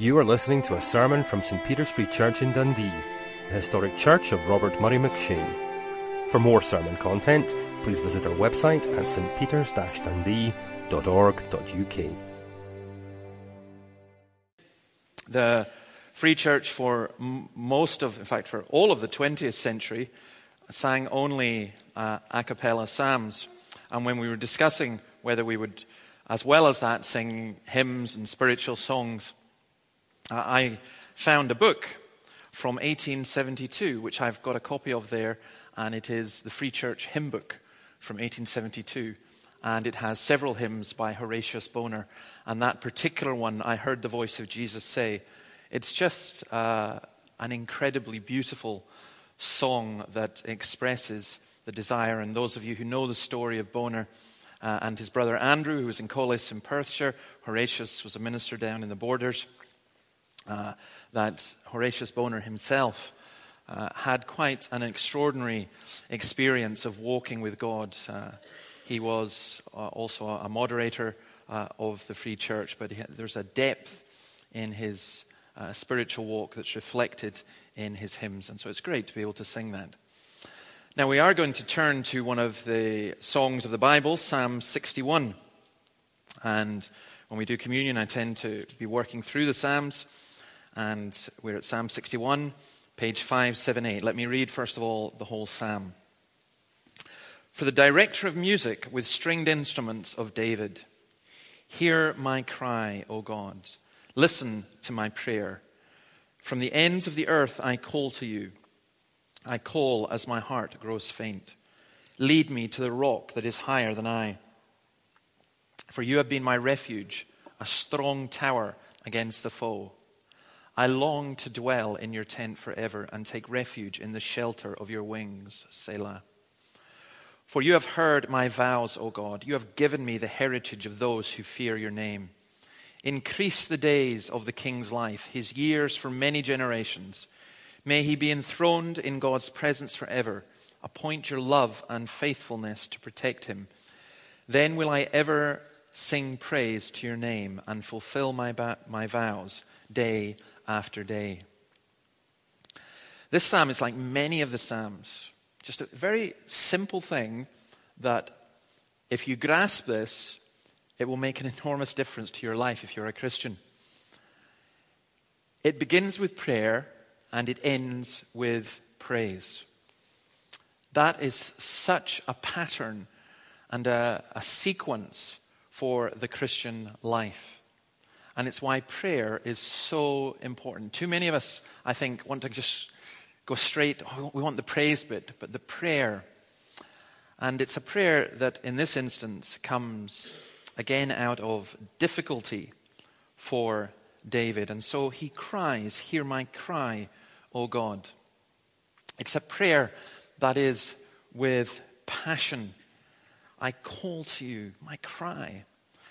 You are listening to a sermon from St. Peter's Free Church in Dundee, the historic church of Robert Murray McCheyne. For more sermon content, please visit our website at stpeters-dundee.org.uk. The Free Church, for most of, in fact, for all of the 20th century, sang only uh, a cappella psalms. And when we were discussing whether we would, as well as that, sing hymns and spiritual songs, I found a book from 1872, which I've got a copy of there, and it is the Free Church Hymn Book from 1872. And it has several hymns by Horatius Bonar. And that particular one, I heard the voice of Jesus say, it's just uh, an incredibly beautiful song that expresses the desire. And those of you who know the story of Bonar uh, and his brother Andrew, who was in Collace in Perthshire, Horatius was a minister down in the borders uh, that Horatius Bonar himself uh, had quite an extraordinary experience of walking with God. Uh, he was uh, also a moderator uh, of the Free Church, but he, there's a depth in his spiritual walk that's reflected in his hymns, and so it's great to be able to sing that. Now, we are going to turn to one of the songs of the Bible, Psalm 61. And when we do communion, I tend to be working through the Psalms and we're at Psalm 61, page 578. Let me read, first of all, the whole psalm. For the director of music with stringed instruments of David, hear my cry, O God. Listen to my prayer. From the ends of the earth I call to you. I call as my heart grows faint. Lead me to the rock that is higher than I. For you have been my refuge, a strong tower against the foe. I long to dwell in your tent forever and take refuge in the shelter of your wings, Selah. For you have heard my vows, O God. You have given me the heritage of those who fear your name. Increase the days of the king's life, his years for many generations. May he be enthroned in God's presence forever. Appoint your love and faithfulness to protect him. Then will I ever sing praise to your name and fulfill my, ba- my vows day after day. This psalm is like many of the psalms, just a very simple thing that if you grasp this, it will make an enormous difference to your life if you're a Christian. It begins with prayer and it ends with praise. That is such a pattern and a, a sequence for the Christian life. And it's why prayer is so important. Too many of us, I think, want to just go straight, oh, we want the praise bit, but the prayer. And it's a prayer that, in this instance, comes again out of difficulty for David. And so he cries, Hear my cry, O God. It's a prayer that is with passion. I call to you, my cry.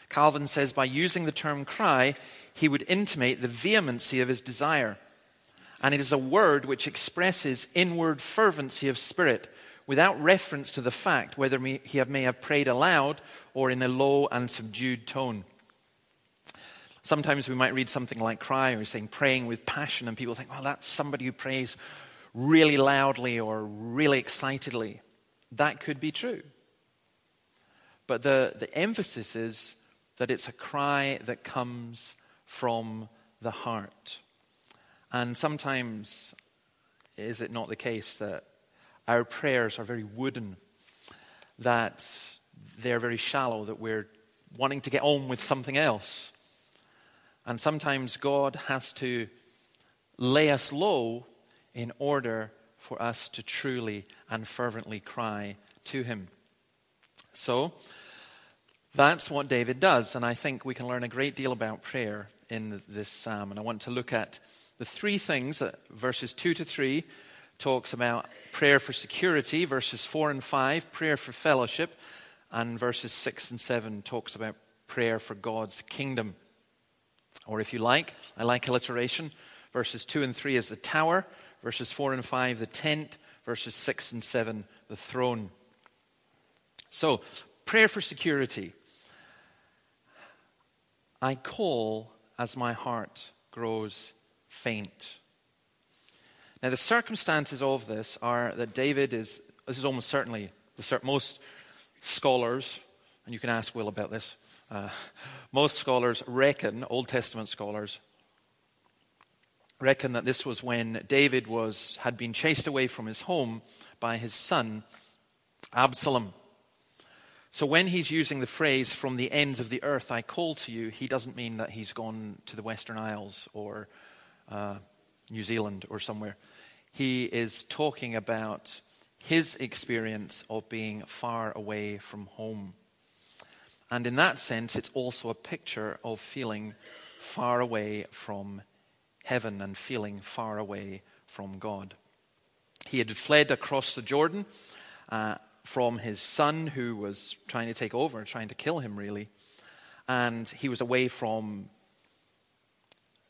Calvin says by using the term cry, he would intimate the vehemency of his desire. And it is a word which expresses inward fervency of spirit without reference to the fact whether he may have prayed aloud or in a low and subdued tone. Sometimes we might read something like cry or saying praying with passion, and people think, well, that's somebody who prays really loudly or really excitedly. That could be true. But the, the emphasis is that it's a cry that comes from the heart. And sometimes is it not the case that our prayers are very wooden, that they're very shallow, that we're wanting to get on with something else? And sometimes God has to lay us low in order for us to truly and fervently cry to Him. So, that's what David does, and I think we can learn a great deal about prayer in this psalm. And I want to look at the three things that verses 2 to 3 talks about prayer for security, verses 4 and 5, prayer for fellowship, and verses 6 and 7 talks about prayer for God's kingdom. Or if you like, I like alliteration. Verses 2 and 3 is the tower, verses 4 and 5, the tent, verses 6 and 7, the throne. So, prayer for security. I call as my heart grows faint. Now, the circumstances of this are that David is, this is almost certainly, the, most scholars, and you can ask Will about this, uh, most scholars reckon, Old Testament scholars, reckon that this was when David was, had been chased away from his home by his son Absalom. So when he's using the phrase, from the ends of the earth I call to you, he doesn't mean that he's gone to the Western Isles or uh, New Zealand or somewhere. He is talking about his experience of being far away from home. And in that sense, it's also a picture of feeling far away from heaven and feeling far away from God. He had fled across the Jordan uh, from his son, who was trying to take over, trying to kill him, really. And he was away from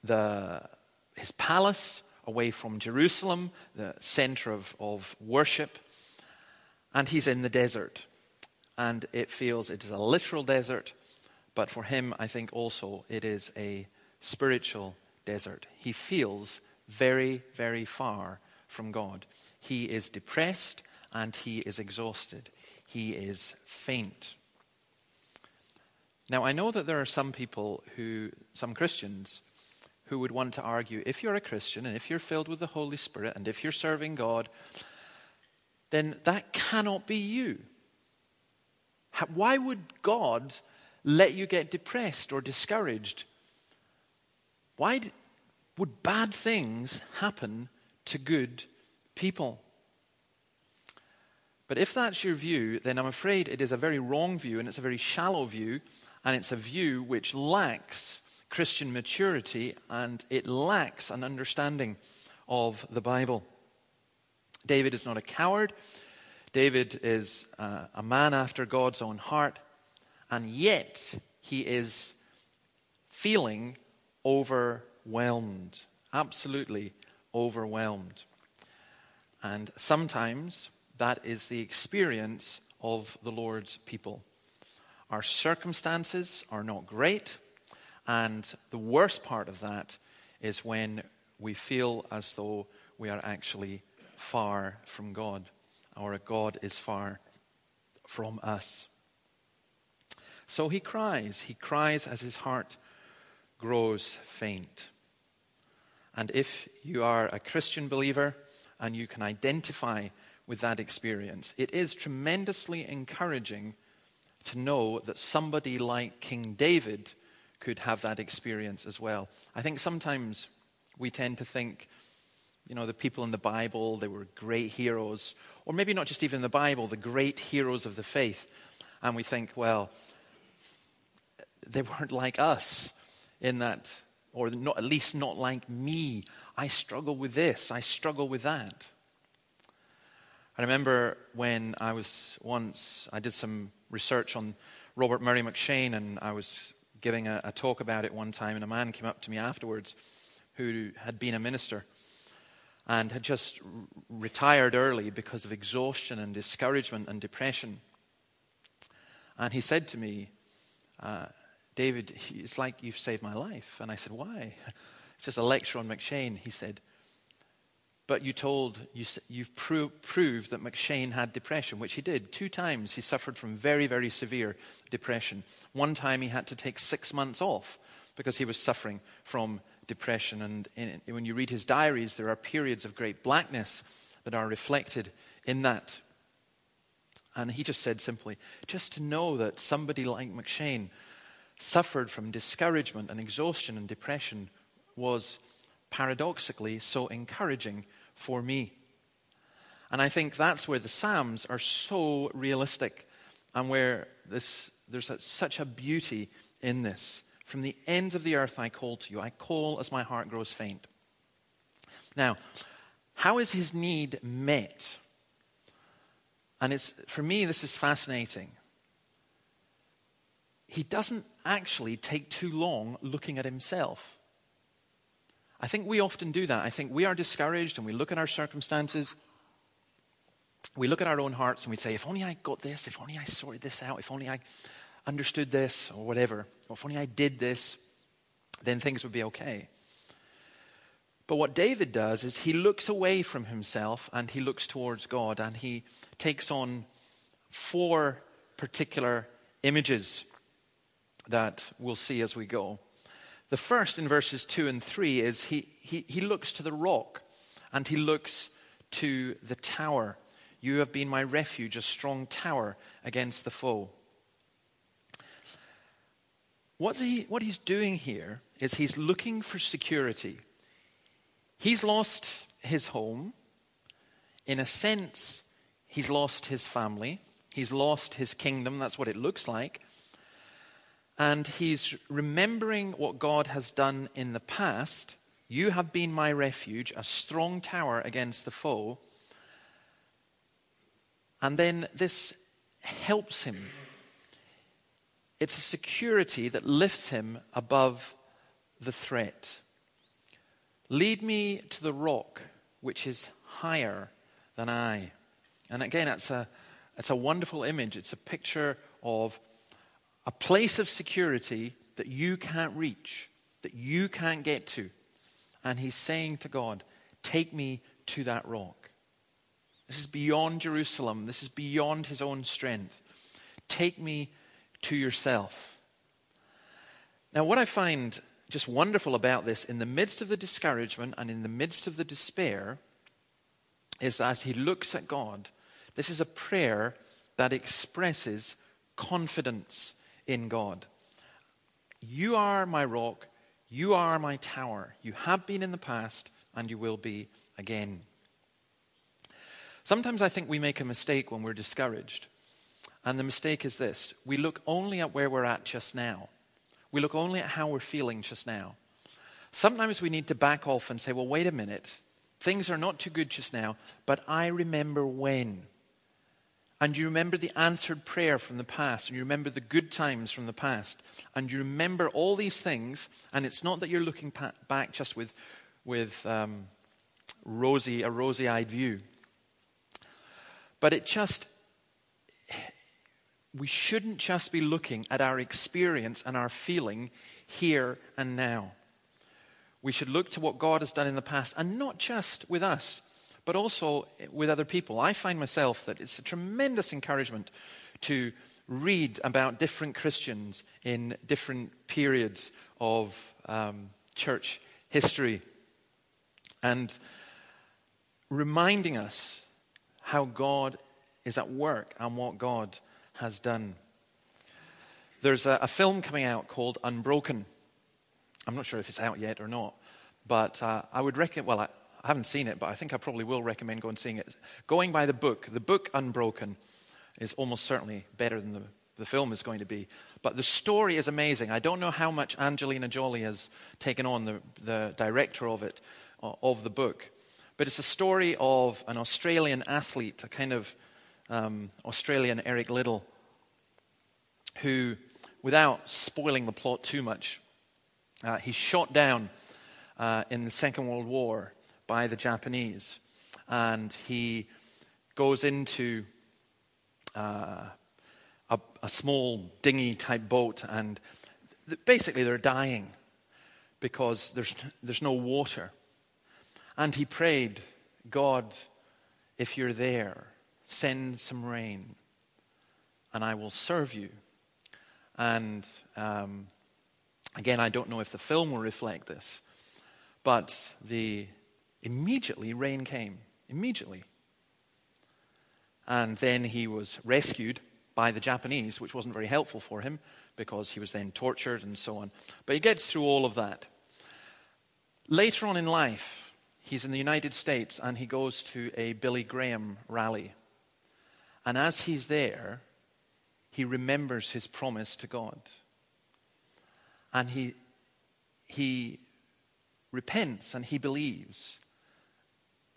the, his palace, away from Jerusalem, the center of, of worship. And he's in the desert. And it feels it is a literal desert, but for him, I think also it is a spiritual desert. He feels very, very far from God. He is depressed and he is exhausted. He is faint. Now, I know that there are some people who, some Christians, who would want to argue if you're a Christian and if you're filled with the Holy Spirit and if you're serving God, then that cannot be you. Why would God let you get depressed or discouraged? Why would bad things happen to good people? But if that's your view, then I'm afraid it is a very wrong view and it's a very shallow view, and it's a view which lacks Christian maturity and it lacks an understanding of the Bible. David is not a coward. David is uh, a man after God's own heart, and yet he is feeling overwhelmed, absolutely overwhelmed. And sometimes that is the experience of the Lord's people. Our circumstances are not great, and the worst part of that is when we feel as though we are actually far from God, or God is far from us. So he cries. He cries as his heart grows faint. And if you are a Christian believer and you can identify with that experience. It is tremendously encouraging to know that somebody like King David could have that experience as well. I think sometimes we tend to think, you know, the people in the Bible, they were great heroes, or maybe not just even the Bible, the great heroes of the faith. And we think, well, they weren't like us in that, or not, at least not like me. I struggle with this, I struggle with that. I remember when I was once, I did some research on Robert Murray McCheyne, and I was giving a, a, talk about it one time, and a man came up to me afterwards who had been a minister and had just retired early because of exhaustion and discouragement and depression. And he said to me, uh, David, it's like you've saved my life. And I said, Why? It's just a lecture on McCheyne. He said, but you told, you, you've pro- proved that M'Cheyne had depression, which he did. Two times he suffered from very, very severe depression. One time he had to take six months off because he was suffering from depression. And in, when you read his diaries, there are periods of great blackness that are reflected in that. And he just said simply, just to know that somebody like M'Cheyne suffered from discouragement and exhaustion and depression was paradoxically so encouraging for me. And I think that's where the Psalms are so realistic and where this, there's a, such a beauty in this. From the ends of the earth I call to you. I call as my heart grows faint. Now, how is his need met? And it's, for me, this is fascinating. He doesn't actually take too long looking at himself. I think we often do that. I think we are discouraged and we look at our circumstances. We look at our own hearts and we say, if only I got this, if only I sorted this out, if only I understood this or whatever, or if only I did this, then things would be okay. But what David does is he looks away from himself and he looks towards God and he takes on four particular images that we'll see as we go. The first in verses 2 and 3 is he, he, he looks to the rock and he looks to the tower. You have been my refuge, a strong tower against the foe. What's he, what he's doing here is he's looking for security. He's lost his home. In a sense, he's lost his family. He's lost his kingdom. That's what it looks like. And he's remembering what God has done in the past. You have been my refuge, a strong tower against the foe. And then this helps him. It's a security that lifts him above the threat. Lead me to the rock which is higher than I. And again, it's a, it's a wonderful image. It's a picture of a place of security that you can't reach, that you can't get to. And he's saying to God, Take me to that rock. This is beyond Jerusalem. This is beyond his own strength. Take me to yourself. Now, what I find just wonderful about this, in the midst of the discouragement and in the midst of the despair, is that as he looks at God, this is a prayer that expresses confidence in God. You are my rock, you are my tower. You have been in the past, and you will be again. Sometimes I think we make a mistake when we're discouraged. And the mistake is this we look only at where we're at just now. We look only at how we're feeling just now. Sometimes we need to back off and say, well, wait a minute. Things are not too good just now, but I remember when. And you remember the answered prayer from the past, and you remember the good times from the past, and you remember all these things, and it's not that you're looking back just with, with um, rosy, a rosy eyed view, but it just we shouldn't just be looking at our experience and our feeling here and now. We should look to what God has done in the past, and not just with us, but also with other people. I find myself that it's a tremendous encouragement to read about different Christians in different periods of um, church history and reminding us how God is at work and what God has done. There's a, a film coming out called Unbroken. I'm not sure if it's out yet or not, but uh, I would recommend, well, I, I haven't seen it, but I think I probably will recommend going and seeing it. Going by the book, the book Unbroken is almost certainly better than the, the film is going to be. But the story is amazing. I don't know how much Angelina Jolie has taken on, the, the director of it, of the book. But it's a story of an Australian athlete, a kind of um, Australian Eric Liddell, who, without spoiling the plot too much, uh, he's shot down uh, in the Second World War by the Japanese. And he goes into uh, a, a, small dinghy type boat, and th- basically they're dying because there's, there's no water. And he prayed, God, if you're there, send some rain and I will serve you. And um, again, I don't know if the film will reflect this, but the immediately rain came. Immediately. And then he was rescued by the Japanese, which wasn't very helpful for him because he was then tortured and so on. But he gets through all of that. Later on in life, he's in the United States and he goes to a Billy Graham rally. And as he's there, he remembers his promise to God. And he, he repents and he believes.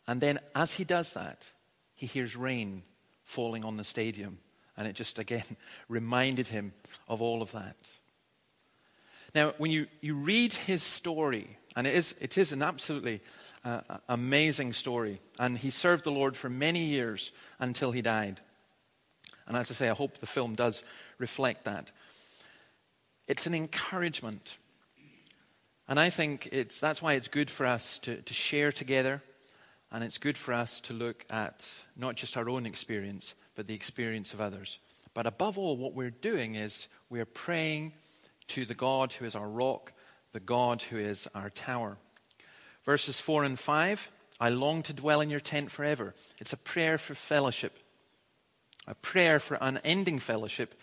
And then, as he does that, he hears rain falling on the stadium. And it just again reminded him of all of that. Now, when you, you read his story, and it is, it is an absolutely uh, amazing story, and he served the Lord for many years until he died. And as I say, I hope the film does reflect that. It's an encouragement And I think it's, that's why it's good for us to, to share together, and it's good for us to look at not just our own experience, but the experience of others. But above all, what we're doing is we're praying to the God who is our rock, the God who is our tower. Verses 4 and 5 I long to dwell in your tent forever. It's a prayer for fellowship, a prayer for unending fellowship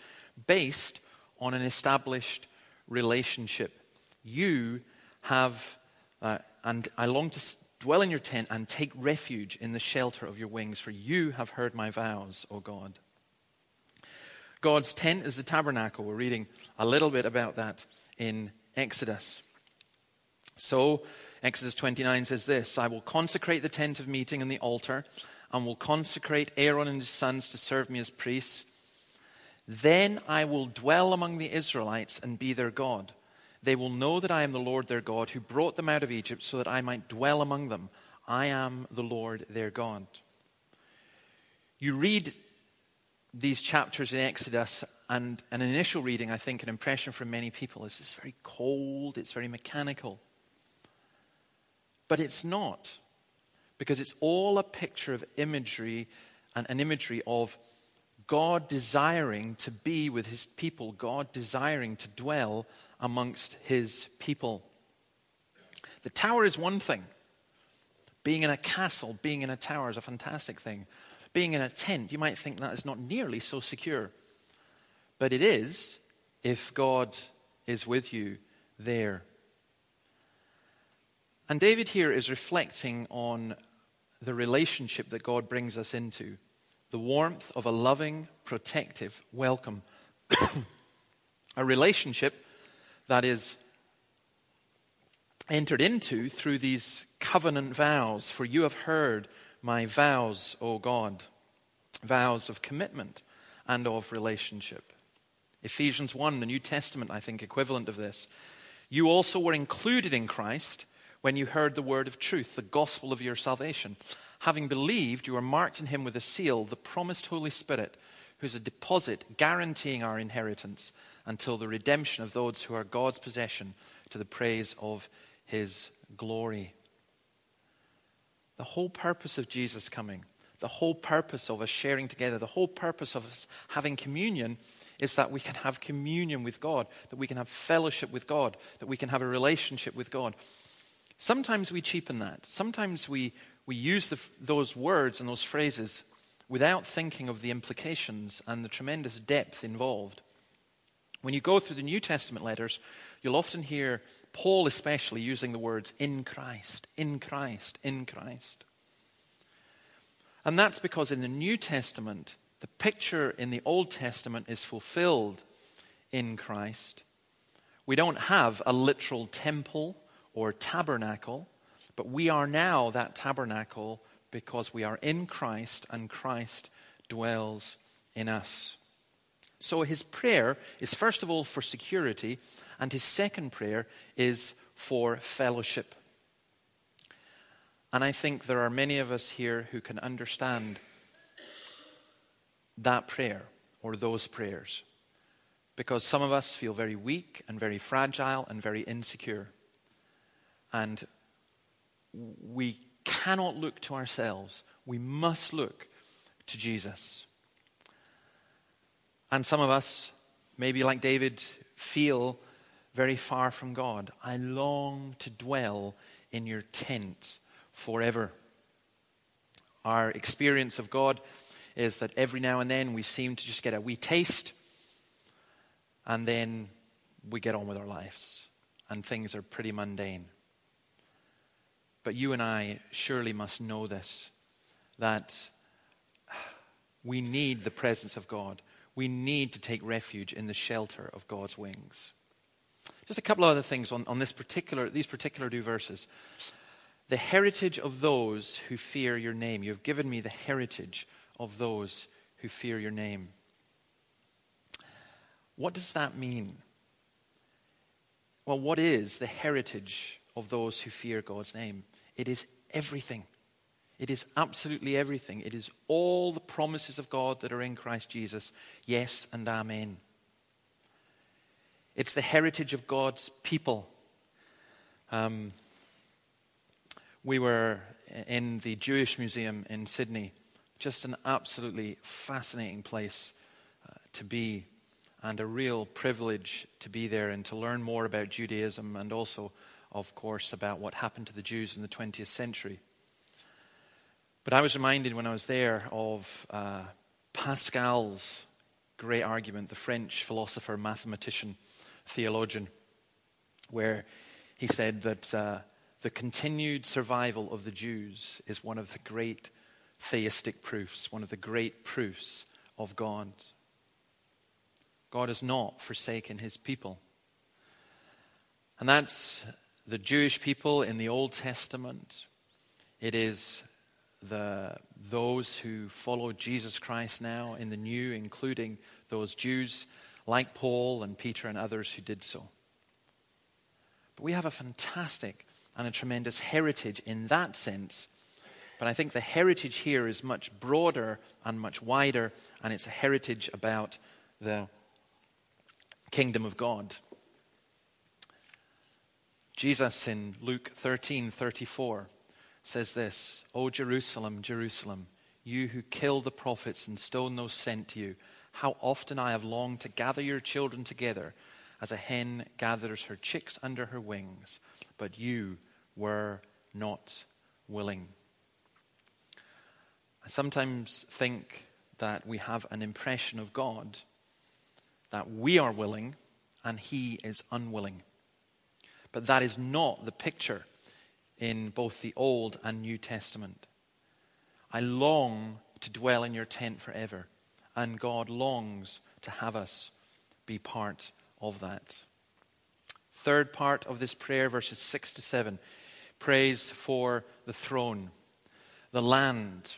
based on an established relationship. You have, uh, and I long to dwell in your tent and take refuge in the shelter of your wings, for you have heard my vows, O God. God's tent is the tabernacle. We're reading a little bit about that in Exodus. So, Exodus 29 says this I will consecrate the tent of meeting and the altar, and will consecrate Aaron and his sons to serve me as priests. Then I will dwell among the Israelites and be their God. They will know that I am the Lord their God, who brought them out of Egypt so that I might dwell among them. I am the Lord their God. You read these chapters in Exodus, and an initial reading, I think, an impression from many people is it's very cold, it's very mechanical. But it's not, because it's all a picture of imagery and an imagery of God desiring to be with his people, God desiring to dwell amongst his people. The tower is one thing. Being in a castle, being in a tower is a fantastic thing. Being in a tent, you might think that is not nearly so secure. But it is if God is with you there. And David here is reflecting on the relationship that God brings us into the warmth of a loving, protective welcome. a relationship that is entered into through these covenant vows. For you have heard my vows, O God, vows of commitment and of relationship. Ephesians 1, the New Testament, I think, equivalent of this. You also were included in Christ when you heard the word of truth, the gospel of your salvation. Having believed, you were marked in him with a seal, the promised Holy Spirit, who's a deposit guaranteeing our inheritance until the redemption of those who are God's possession to the praise of his glory. The whole purpose of Jesus coming, the whole purpose of us sharing together, the whole purpose of us having communion is that we can have communion with God, that we can have fellowship with God, that we can have a relationship with God. Sometimes we cheapen that. Sometimes we, we use the, those words and those phrases without thinking of the implications and the tremendous depth involved. When you go through the New Testament letters, you'll often hear Paul, especially, using the words in Christ, in Christ, in Christ. And that's because in the New Testament, the picture in the Old Testament is fulfilled in Christ. We don't have a literal temple or tabernacle, but we are now that tabernacle because we are in Christ and Christ dwells in us. So his prayer is first of all for security, and his second prayer is for fellowship. And I think there are many of us here who can understand that prayer or those prayers. Because some of us feel very weak and very fragile and very insecure. And we cannot look to ourselves. We must look to Jesus. And some of us, maybe like David, feel very far from God. I long to dwell in your tent forever. Our experience of God is that every now and then we seem to just get a wee taste, and then we get on with our lives, and things are pretty mundane. But you and I surely must know this that we need the presence of God. We need to take refuge in the shelter of God's wings. Just a couple of other things on, on this particular, these particular two verses. The heritage of those who fear your name. You have given me the heritage of those who fear your name. What does that mean? Well, what is the heritage of those who fear God's name? It is everything. It is absolutely everything. It is all the promises of God that are in Christ Jesus. Yes and amen. It's the heritage of God's people. Um, we were in the Jewish Museum in Sydney, just an absolutely fascinating place uh, to be, and a real privilege to be there and to learn more about Judaism and also, of course, about what happened to the Jews in the 20th century. But I was reminded when I was there of uh, Pascal's great argument, the French philosopher, mathematician, theologian, where he said that uh, the continued survival of the Jews is one of the great theistic proofs, one of the great proofs of God. God has not forsaken his people. And that's the Jewish people in the Old Testament. It is the, those who follow Jesus Christ now in the New, including those Jews like Paul and Peter and others who did so. But we have a fantastic and a tremendous heritage in that sense. But I think the heritage here is much broader and much wider, and it's a heritage about the kingdom of God. Jesus in Luke 13 34 says this O Jerusalem, Jerusalem, you who kill the prophets and stone those sent to you, how often I have longed to gather your children together as a hen gathers her chicks under her wings, but you were not willing. I sometimes think that we have an impression of God that we are willing and He is unwilling. But that is not the picture in both the Old and New Testament. I long to dwell in your tent forever, and God longs to have us be part of that. Third part of this prayer, verses 6 to 7, prays for the throne, the land.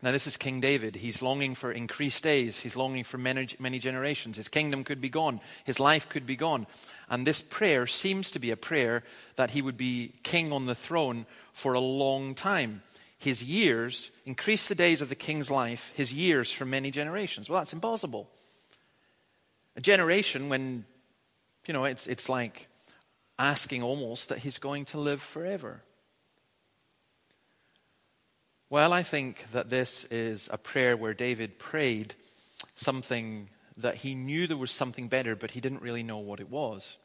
Now, this is King David. He's longing for increased days. He's longing for many, many generations. His kingdom could be gone. His life could be gone. And this prayer seems to be a prayer that he would be king on the throne for a long time. His years, increase the days of the king's life, his years for many generations. Well, that's impossible. A generation, when, you know, it's, it's like asking almost that he's going to live forever. Well, I think that this is a prayer where David prayed something that he knew there was something better, but he didn't really know what it was.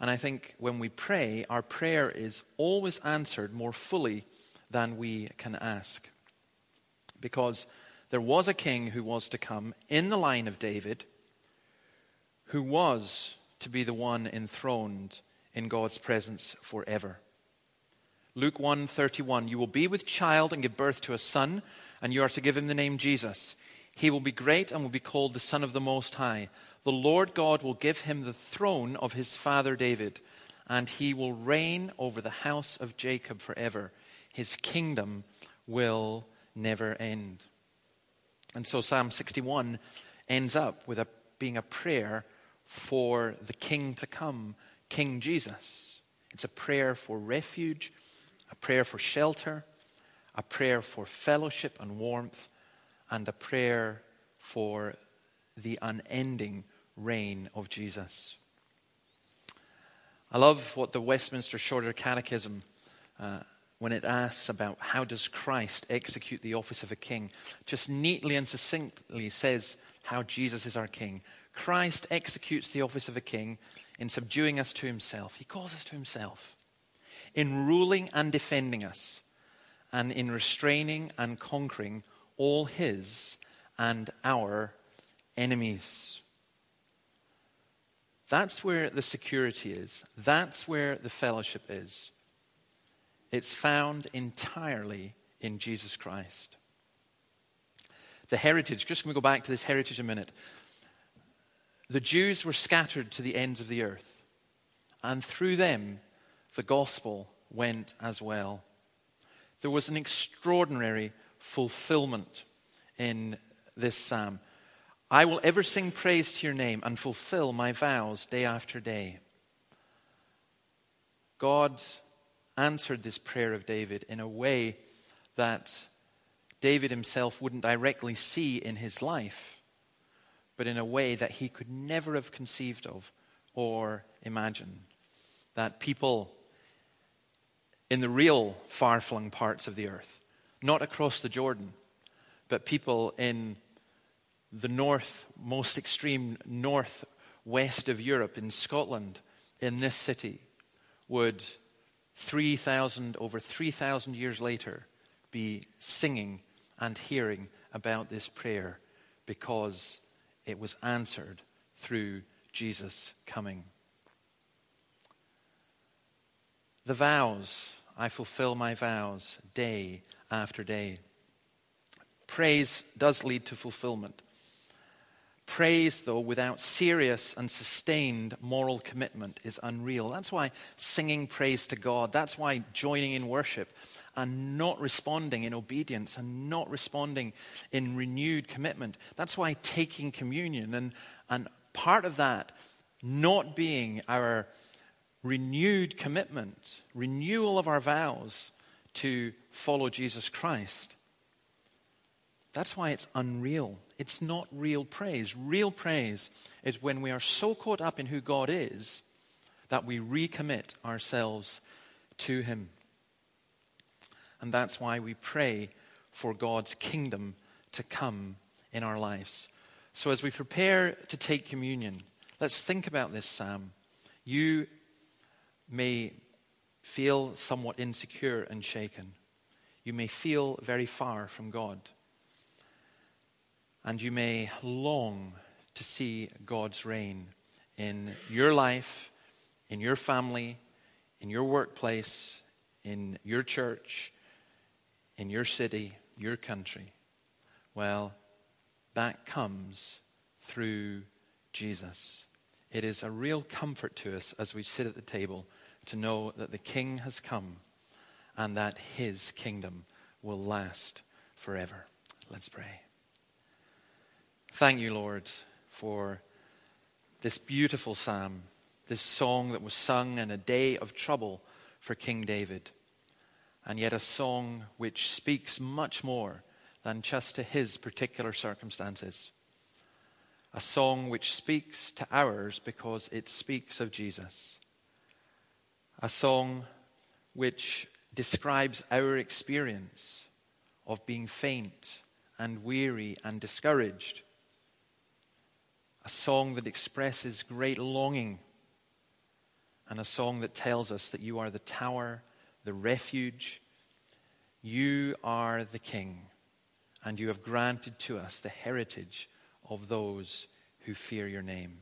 And I think when we pray, our prayer is always answered more fully than we can ask. Because there was a king who was to come in the line of David who was to be the one enthroned in God's presence forever. Luke 1:31 You will be with child and give birth to a son and you are to give him the name Jesus. He will be great and will be called the Son of the Most High. The Lord God will give him the throne of his father David, and he will reign over the house of Jacob forever. His kingdom will never end. And so Psalm 61 ends up with a, being a prayer for the king to come, King Jesus. It's a prayer for refuge, a prayer for shelter, a prayer for fellowship and warmth, and a prayer for the unending reign of Jesus. I love what the Westminster Shorter Catechism, uh, when it asks about how does Christ execute the office of a king, just neatly and succinctly says how Jesus is our king. Christ executes the office of a king in subduing us to himself. He calls us to himself. In ruling and defending us, and in restraining and conquering all his and our enemies. That's where the security is. That's where the fellowship is. It's found entirely in Jesus Christ. The heritage, just going to go back to this heritage a minute. The Jews were scattered to the ends of the earth, and through them, the gospel went as well. There was an extraordinary fulfillment in this psalm. I will ever sing praise to your name and fulfill my vows day after day. God answered this prayer of David in a way that David himself wouldn't directly see in his life, but in a way that he could never have conceived of or imagined. that people in the real far flung parts of the earth, not across the Jordan, but people in the north, most extreme northwest of Europe, in Scotland, in this city, would 3,000, over 3,000 years later, be singing and hearing about this prayer because it was answered through Jesus coming. The vows, I fulfill my vows day after day. Praise does lead to fulfillment. Praise, though, without serious and sustained moral commitment is unreal. That's why singing praise to God, that's why joining in worship and not responding in obedience and not responding in renewed commitment, that's why taking communion and, and part of that not being our renewed commitment, renewal of our vows to follow Jesus Christ. That's why it's unreal. It's not real praise. Real praise is when we are so caught up in who God is that we recommit ourselves to Him. And that's why we pray for God's kingdom to come in our lives. So, as we prepare to take communion, let's think about this psalm. You may feel somewhat insecure and shaken. You may feel very far from God. And you may long to see God's reign in your life, in your family, in your workplace, in your church, in your city, your country. Well, that comes through Jesus. It is a real comfort to us as we sit at the table to know that the King has come and that his kingdom will last forever. Let's pray. Thank you, Lord, for this beautiful psalm, this song that was sung in a day of trouble for King David, and yet a song which speaks much more than just to his particular circumstances. A song which speaks to ours because it speaks of Jesus. A song which describes our experience of being faint and weary and discouraged a song that expresses great longing, and a song that tells us that you are the tower, the refuge. You are the King, and you have granted to us the heritage of those who fear your name.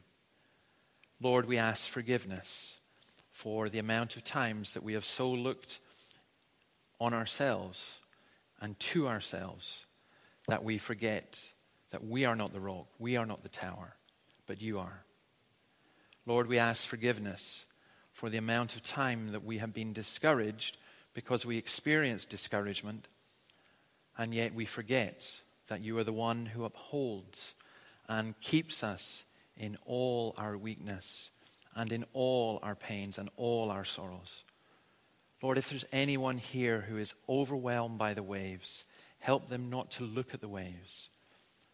Lord, we ask forgiveness for the amount of times that we have so looked on ourselves and to ourselves that we forget that we are not the rock, we are not the tower, but you are. Lord, we ask forgiveness for the amount of time that we have been discouraged because we experience discouragement, and yet we forget that you are the one who upholds and keeps us in all our weakness and in all our pains and all our sorrows. Lord, if there's anyone here who is overwhelmed by the waves, help them not to look at the waves,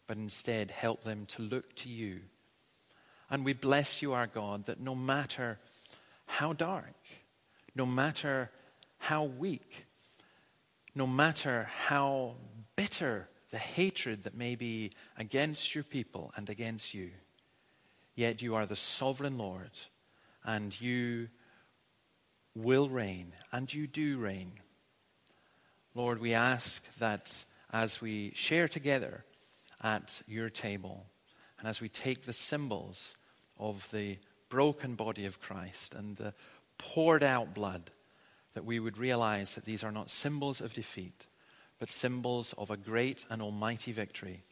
but instead help them to look to you and we bless you, our God, that no matter how dark, no matter how weak, no matter how bitter the hatred that may be against your people and against you, yet you are the sovereign Lord and you will reign and you do reign. Lord, we ask that as we share together at your table and as we take the symbols of the broken body of Christ and the poured out blood, that we would realize that these are not symbols of defeat, but symbols of a great and almighty victory.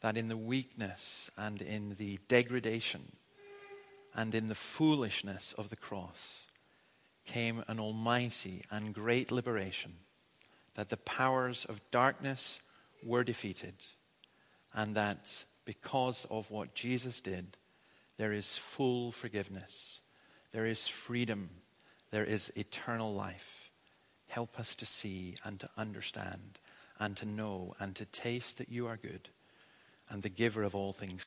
That in the weakness and in the degradation and in the foolishness of the cross came an almighty and great liberation, that the powers of darkness were defeated, and that because of what Jesus did, there is full forgiveness, there is freedom, there is eternal life. Help us to see and to understand and to know and to taste that you are good and the giver of all things.